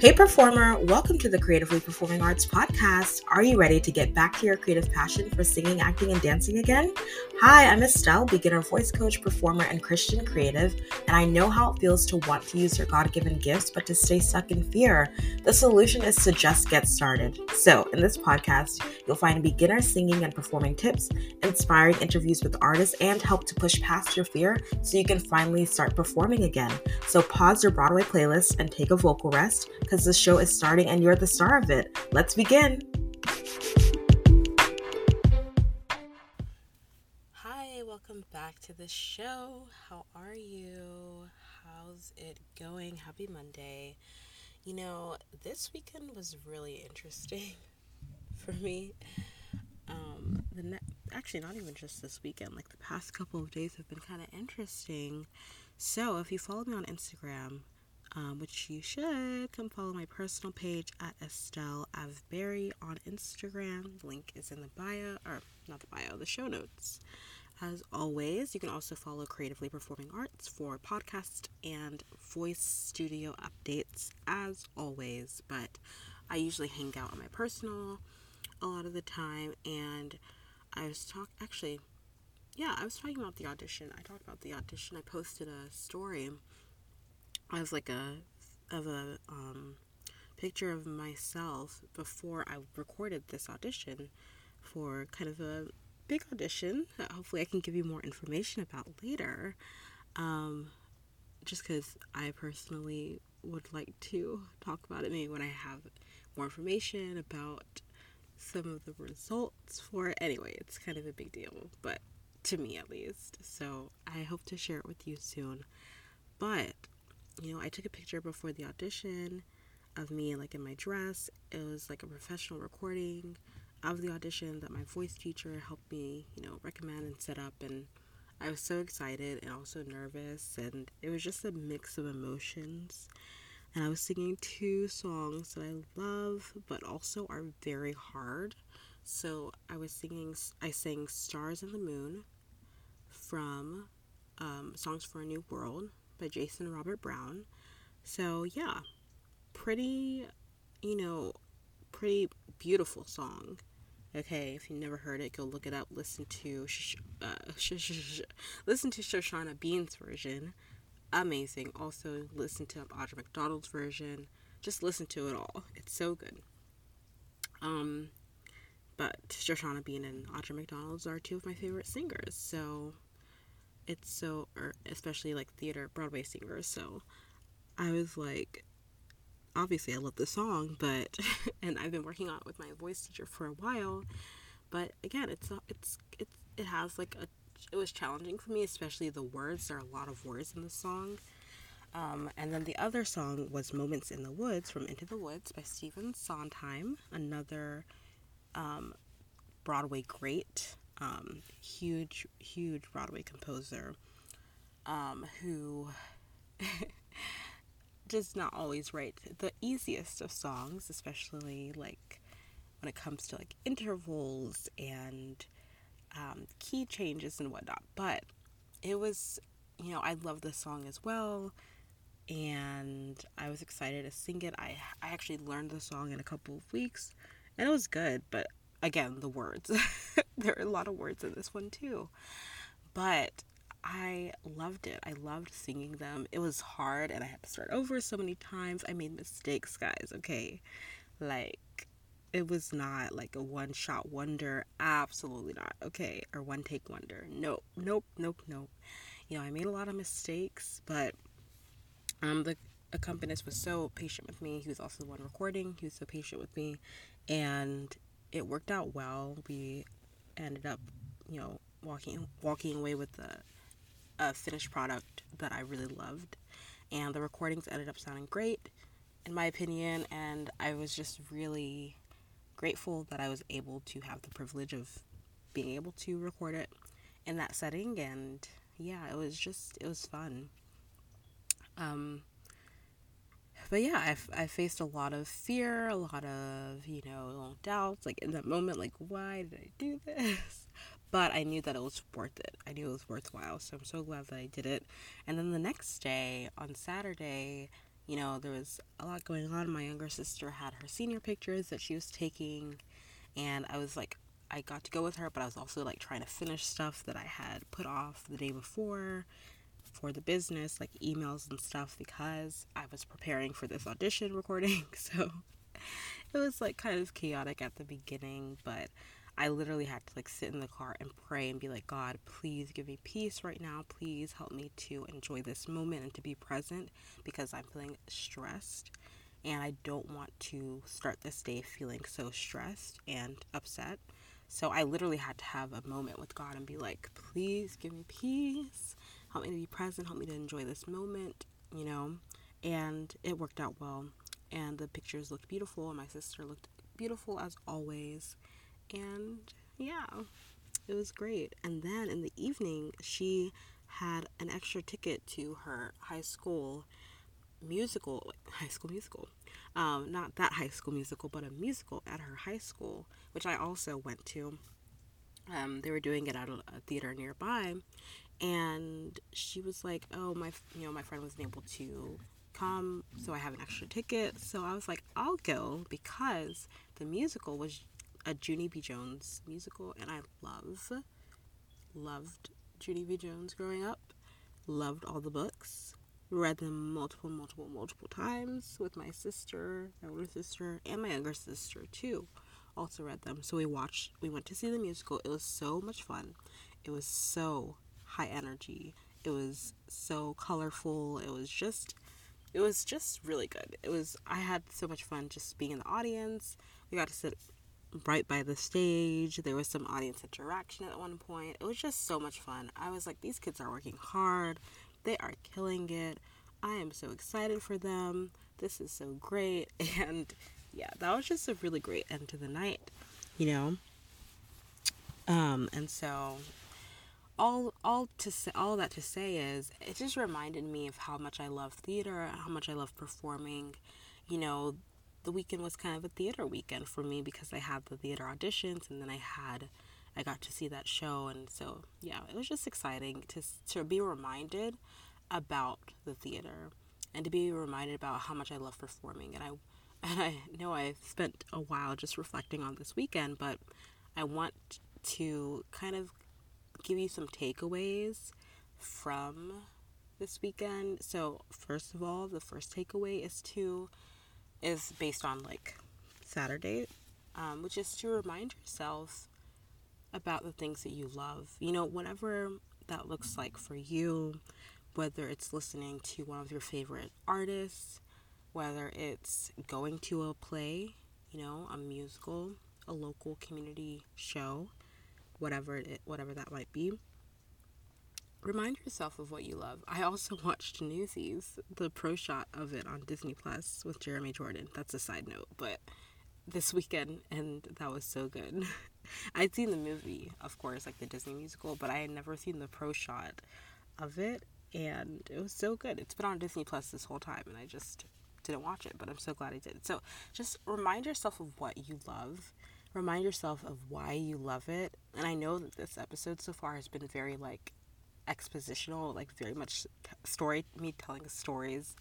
Hey, performer, welcome to the Creatively Performing Arts podcast. Are you ready to get back to your creative passion for singing, acting, and dancing again? Hi, I'm Estelle, beginner voice coach, performer, and Christian creative, and I know how it feels to want to use your God given gifts but to stay stuck in fear. The solution is to just get started. So, in this podcast, you'll find beginner singing and performing tips, inspiring interviews with artists, and help to push past your fear so you can finally start performing again. So, pause your Broadway playlist and take a vocal rest because the show is starting and you're the star of it. Let's begin. Hi, welcome back to the show. How are you? How's it going? Happy Monday. You know, this weekend was really interesting for me. Um, the ne- actually, not even just this weekend, like the past couple of days have been kind of interesting. So, if you follow me on Instagram, um, which you should come follow my personal page at Estelle Avberry on Instagram. The link is in the bio, or not the bio, the show notes. As always, you can also follow Creatively Performing Arts for podcast and voice studio updates, as always. But I usually hang out on my personal a lot of the time, and I was talk actually, yeah, I was talking about the audition. I talked about the audition. I posted a story as like a of a um, picture of myself before I recorded this audition for kind of a big audition hopefully I can give you more information about later. Um, just because I personally would like to talk about it maybe when I have more information about some of the results for it. Anyway, it's kind of a big deal, but to me at least. So I hope to share it with you soon. But you know, I took a picture before the audition of me like in my dress. It was like a professional recording of the audition that my voice teacher helped me, you know, recommend and set up and I was so excited and also nervous and it was just a mix of emotions. And I was singing two songs that I love but also are very hard. So I was singing I sang Stars and the Moon from um, Songs for a New World by Jason Robert Brown. So, yeah, pretty, you know, pretty beautiful song. Okay, if you never heard it, go look it up. Listen to uh, listen to Shoshana Bean's version. Amazing. Also, listen to Audra McDonald's version. Just listen to it all. It's so good. Um, but Shoshana Bean and Audra McDonald's are two of my favorite singers. So it's so or especially like theater broadway singers so i was like obviously i love the song but and i've been working on it with my voice teacher for a while but again it's it's it's it has like a it was challenging for me especially the words there are a lot of words in the song um, and then the other song was moments in the woods from into the woods by stephen sondheim another um, broadway great um, huge, huge Broadway composer um, who does not always write the easiest of songs, especially like when it comes to like intervals and um, key changes and whatnot. But it was, you know, I love the song as well. And I was excited to sing it. I, I actually learned the song in a couple of weeks and it was good, but again, the words. there are a lot of words in this one too. But I loved it. I loved singing them. It was hard and I had to start over so many times. I made mistakes, guys, okay? Like, it was not like a one shot wonder. Absolutely not, okay? Or one take wonder. Nope, nope, nope, nope. You know, I made a lot of mistakes, but um, the accompanist was so patient with me. He was also the one recording. He was so patient with me. And it worked out well. We ended up, you know, walking walking away with a, a finished product that I really loved, and the recordings ended up sounding great, in my opinion. And I was just really grateful that I was able to have the privilege of being able to record it in that setting. And yeah, it was just it was fun. Um, but yeah, I've, I faced a lot of fear, a lot of, you know, doubts, like in that moment, like, why did I do this? But I knew that it was worth it. I knew it was worthwhile. So I'm so glad that I did it. And then the next day, on Saturday, you know, there was a lot going on. My younger sister had her senior pictures that she was taking, and I was like, I got to go with her, but I was also like trying to finish stuff that I had put off the day before for the business, like emails and stuff, because I was preparing for this audition recording. So it was like kind of chaotic at the beginning, but I literally had to like sit in the car and pray and be like, God, please give me peace right now. Please help me to enjoy this moment and to be present because I'm feeling stressed and I don't want to start this day feeling so stressed and upset. So I literally had to have a moment with God and be like, please give me peace. Help me to be present. Help me to enjoy this moment, you know? And it worked out well. And the pictures looked beautiful. And my sister looked beautiful as always and yeah, it was great. And then in the evening, she had an extra ticket to her high school musical, high school musical. Um, not that high school musical, but a musical at her high school, which I also went to. Um, they were doing it at a theater nearby, and she was like, "Oh, my, you know, my friend wasn't able to come, so I have an extra ticket." So I was like, "I'll go," because the musical was a Junie B. Jones musical, and I love, loved Junie B. Jones growing up. Loved all the books. Read them multiple, multiple, multiple times with my sister, my older sister, and my younger sister too. Also read them. So we watched. We went to see the musical. It was so much fun. It was so high energy. It was so colorful. It was just it was just really good. It was I had so much fun just being in the audience. We got to sit right by the stage. There was some audience interaction at one point. It was just so much fun. I was like, these kids are working hard. They are killing it. I am so excited for them. This is so great. And yeah, that was just a really great end to the night, you know. Um, and so all all to say all that to say is it just reminded me of how much I love theater, how much I love performing. You know, the weekend was kind of a theater weekend for me because I had the theater auditions and then I had I got to see that show and so yeah, it was just exciting to to be reminded about the theater and to be reminded about how much I love performing and I and I know I spent a while just reflecting on this weekend, but I want to kind of give you some takeaways from this weekend. So, first of all, the first takeaway is to is based on like Saturday, um, which is to remind yourself about the things that you love. You know, whatever that looks like for you, whether it's listening to one of your favorite artists, whether it's going to a play, you know, a musical, a local community show, whatever it whatever that might be remind yourself of what you love. I also watched Newsies, the pro shot of it on Disney Plus with Jeremy Jordan. That's a side note, but this weekend and that was so good. I'd seen the movie, of course, like the Disney musical, but I had never seen the pro shot of it and it was so good. It's been on Disney Plus this whole time and I just didn't watch it, but I'm so glad I did. So, just remind yourself of what you love. Remind yourself of why you love it. And I know that this episode so far has been very like expositional, like very much story, me telling stories.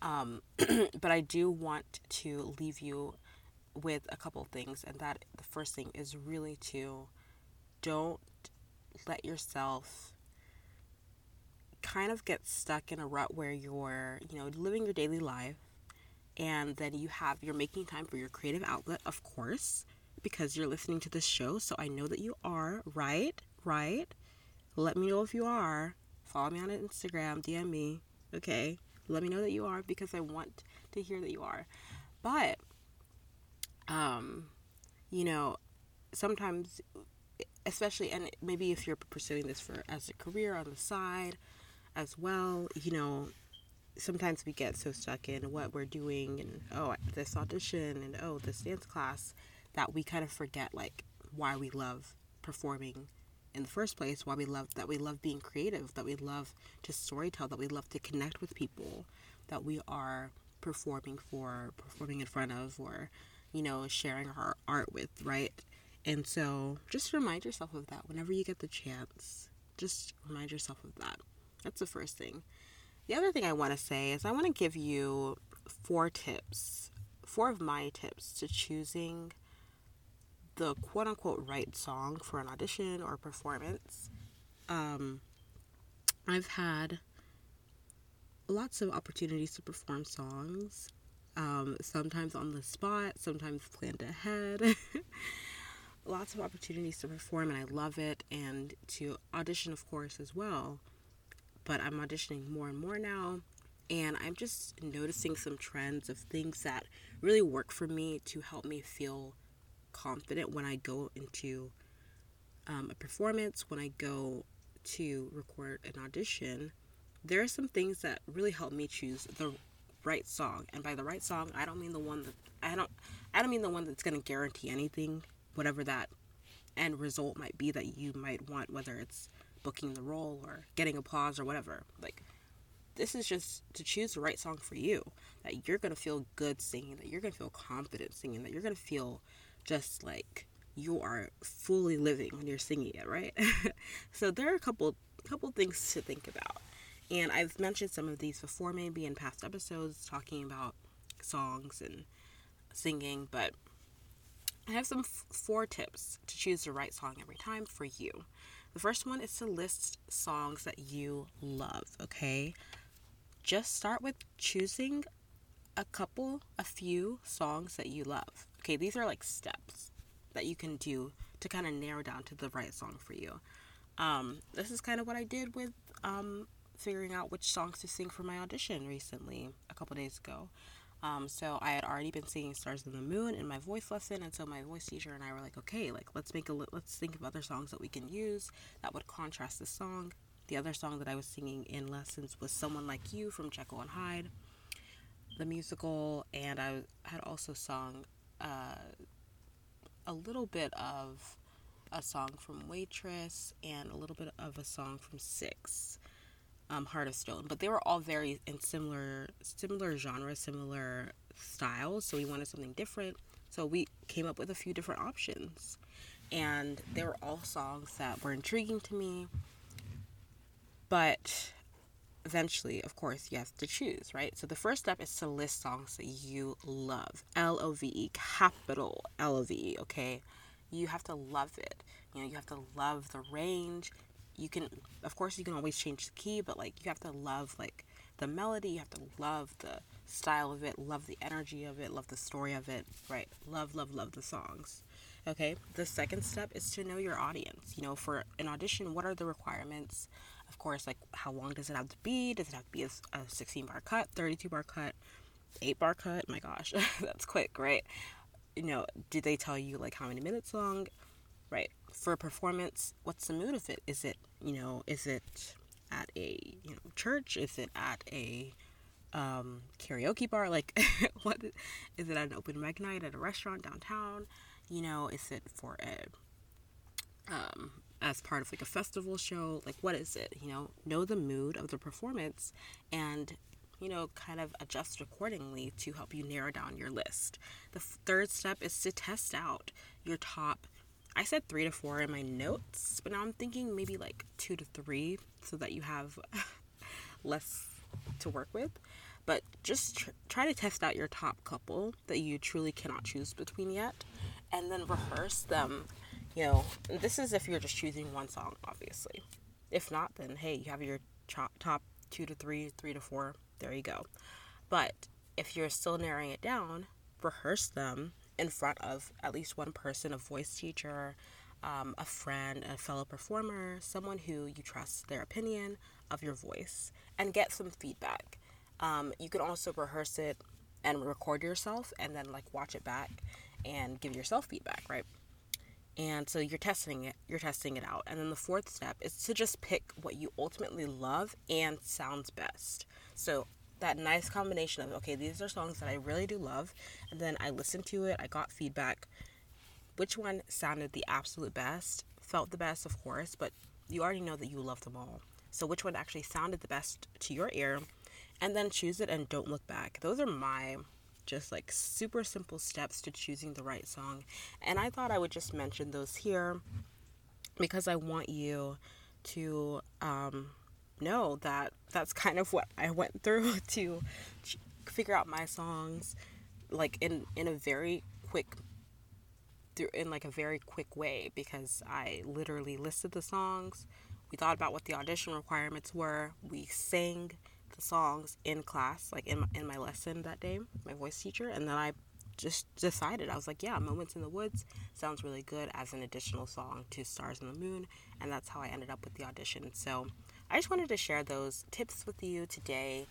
Um, but I do want to leave you with a couple things, and that the first thing is really to don't let yourself kind of get stuck in a rut where you're, you know, living your daily life and then you have you're making time for your creative outlet, of course, because you're listening to this show, so I know that you are, right? Right? Let me know if you are. Follow me on Instagram, DM me. Okay. Let me know that you are because I want to hear that you are. But um you know, sometimes especially and maybe if you're pursuing this for as a career on the side as well, you know, sometimes we get so stuck in what we're doing and oh this audition and oh this dance class that we kind of forget like why we love performing in the first place why we love that we love being creative that we love to storytell that we love to connect with people that we are performing for performing in front of or you know sharing our art with right? And so just remind yourself of that whenever you get the chance. Just remind yourself of that. That's the first thing. The other thing I want to say is I want to give you four tips, four of my tips to choosing the quote unquote right song for an audition or performance. Um, I've had lots of opportunities to perform songs, um, sometimes on the spot, sometimes planned ahead. lots of opportunities to perform, and I love it, and to audition, of course, as well but I'm auditioning more and more now. And I'm just noticing some trends of things that really work for me to help me feel confident when I go into um, a performance, when I go to record an audition. There are some things that really help me choose the right song. And by the right song, I don't mean the one that I don't I don't mean the one that's going to guarantee anything, whatever that end result might be that you might want, whether it's booking the role or getting applause or whatever. Like, this is just to choose the right song for you that you're going to feel good singing, that you're going to feel confident singing, that you're going to feel just like you are fully living when you're singing it, right? so there are a couple couple things to think about. And I've mentioned some of these before maybe in past episodes talking about songs and singing, but I have some f- four tips to choose the right song every time for you. The first one is to list songs that you love, okay? Just start with choosing a couple, a few songs that you love. Okay, these are like steps that you can do to kind of narrow down to the right song for you. Um, this is kind of what I did with um, figuring out which songs to sing for my audition recently, a couple days ago. Um, so I had already been singing "Stars in the Moon" in my voice lesson, and so my voice teacher and I were like, "Okay, like let's make a let's think of other songs that we can use that would contrast the song." The other song that I was singing in lessons was "Someone Like You" from Jekyll and Hyde, the musical, and I had also sung uh, a little bit of a song from Waitress and a little bit of a song from Six um, Heart of Stone, but they were all very in similar similar genre, similar styles. So we wanted something different. So we came up with a few different options, and they were all songs that were intriguing to me. But eventually, of course, you have to choose, right? So the first step is to list songs that you love. L O V E, capital L O V E, okay? You have to love it. You know, you have to love the range you can of course you can always change the key but like you have to love like the melody you have to love the style of it love the energy of it love the story of it right love love love the songs okay the second step is to know your audience you know for an audition what are the requirements of course like how long does it have to be? Does it have to be a, a 16 bar cut 32 bar cut 8 bar cut? My gosh that's quick right? You know did they tell you like how many minutes long? Right for a performance what's the mood of it? Is it you know is it at a you know church? Is it at a um, karaoke bar? Like what is it at an open mic night at a restaurant downtown? You know is it for a um, as part of like a festival show like what is it you know know the mood of the performance and you know kind of adjust accordingly to help you narrow down your list the third step is to test out your top I said three to four in my notes, but now I'm thinking maybe like two to three so that you have less to work with. But just tr- try to test out your top couple that you truly cannot choose between yet, and then rehearse them. You know, this is if you're just choosing one song, obviously. If not, then hey, you have your top, two to three, three to four. There you go. But if you're still narrowing it down, rehearse them in front of at least one person a voice teacher, um, a friend, a fellow performer, someone who you trust their opinion of your voice, and get some feedback. Um, you can also rehearse it and record yourself and then like watch it back and give yourself feedback, right? And so you're testing it, you're testing it out. And then the fourth step is to just pick what you ultimately love and sounds best. So that nice combination of okay these are songs that i really do love and then i listened to it i got feedback. Which one sounded the absolute best? Felt the best of course but you already know that you love them all. So which one actually sounded the best to your ear? And then choose it and don't look back. Those are my just like super simple steps to choosing the right song and i thought i would just mention those here because i want you to um, know that that's kind of what I went through to figure out my songs like in in a very quick through in like a very quick way because I literally listed the songs. We thought about what the audition requirements were. We sang songs in class, like in my, in my lesson that day, my voice teacher, and then I just decided I was like, yeah, Moments in the Woods sounds really good as an additional song to Stars on the Moon, and that's how I ended up with the audition. So I just wanted to share those tips with you today,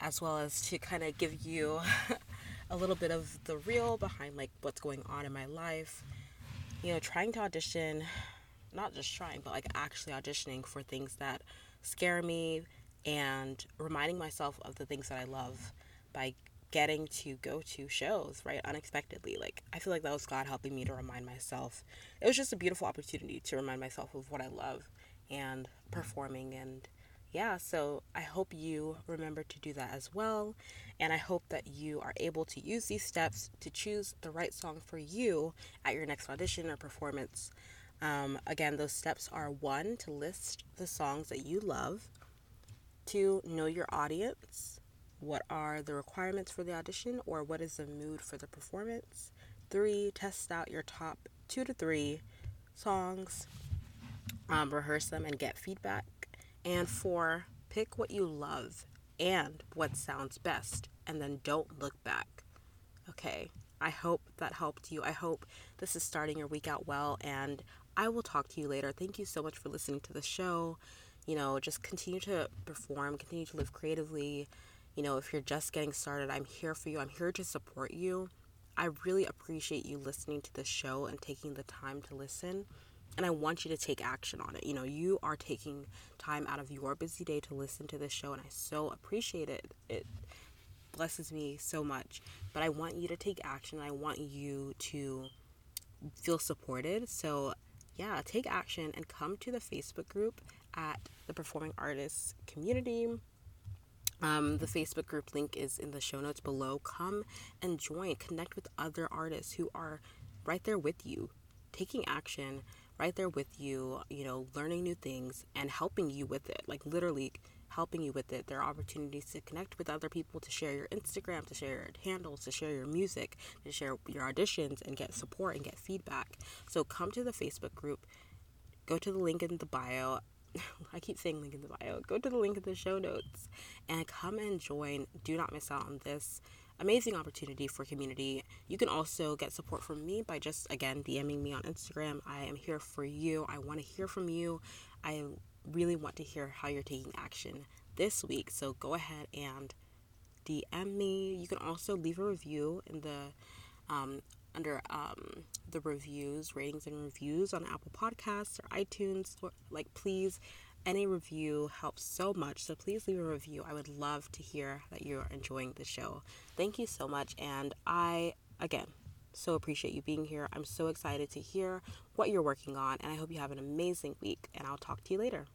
as well as to kind of give you a little bit of the real behind like what's going on in my life. You know, trying to audition, not just trying, but like actually auditioning for things that scare me and reminding myself of the things that I love by getting to go to shows, right? Unexpectedly. Like, I feel like that was God helping me to remind myself. It was just a beautiful opportunity to remind myself of what I love and performing. And yeah, so I hope you remember to do that as well. And I hope that you are able to use these steps to choose the right song for you at your next audition or performance. Um, again, those steps are one, to list the songs that you love, two, know your audience what are the requirements for the audition or what is the mood for the performance. Three, test out your top two to three songs, um, rehearse them and get feedback. And four, pick what you love and what sounds best, and then don't look back. Okay, I hope that helped you. I hope this is starting your week out well, and I will talk to you later. Thank you so much for listening to the show. You know, just continue to perform, continue to live creatively. You know, if you're just getting started, I'm here for you. I'm here to support you. I really appreciate you listening to the show and taking the time to listen. And I want you to take action on it. You know, you are taking time out of your busy day to listen to this show, and I so appreciate it. It blesses me so much. But I want you to take action. I want you to feel supported. So, yeah, take action and come to the Facebook group at the Performing Artists Community. Um, the Facebook group link is in the show notes below. Come and join, connect with other artists who are right there with you, taking action, right there with you, you know, learning new things and helping you with it. Like literally helping you with it. There are opportunities to connect with other people, to share your Instagram, to share your handles, to share your music, to share your auditions and get support and get feedback. So come to the Facebook group, go to the link in the bio I keep saying link in the bio. Go to the link in the show notes and come and join. Do not miss out on this amazing opportunity for community. You can also get support from me by just again DMing me on Instagram. I am here for you. I want to hear from you. I really want to hear how you're taking action this week. So go ahead and DM me. You can also leave a review in the um, under um, the reviews, ratings and reviews on Apple Podcasts or iTunes. Like, please, any review helps so much. So please leave a review. I would love to hear that you're enjoying the show. Thank you so much. And I, again, so appreciate you being here. I'm so excited to hear what you're working on. And I hope you have an amazing week. And I'll talk to you later.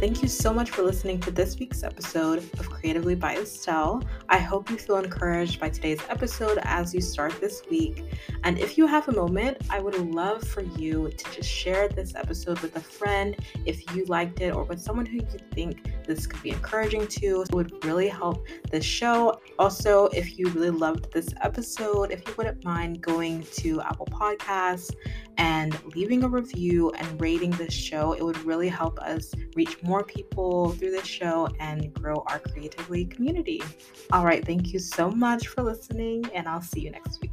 Thank you so much for listening to this week's episode of Creatively by Estelle. I hope you feel encouraged by today's episode as you start this week. And if you have a moment, I would love for you to just share this episode with a friend if you liked it or with someone who you think this could be encouraging to. It would really help the show. Also, if you really loved this episode, if you wouldn't mind going to Apple Podcasts and leaving a review and rating this show, it would really help us reach more people through this show and grow our creatively community. All right, thank you so much for listening, and I'll see you next week.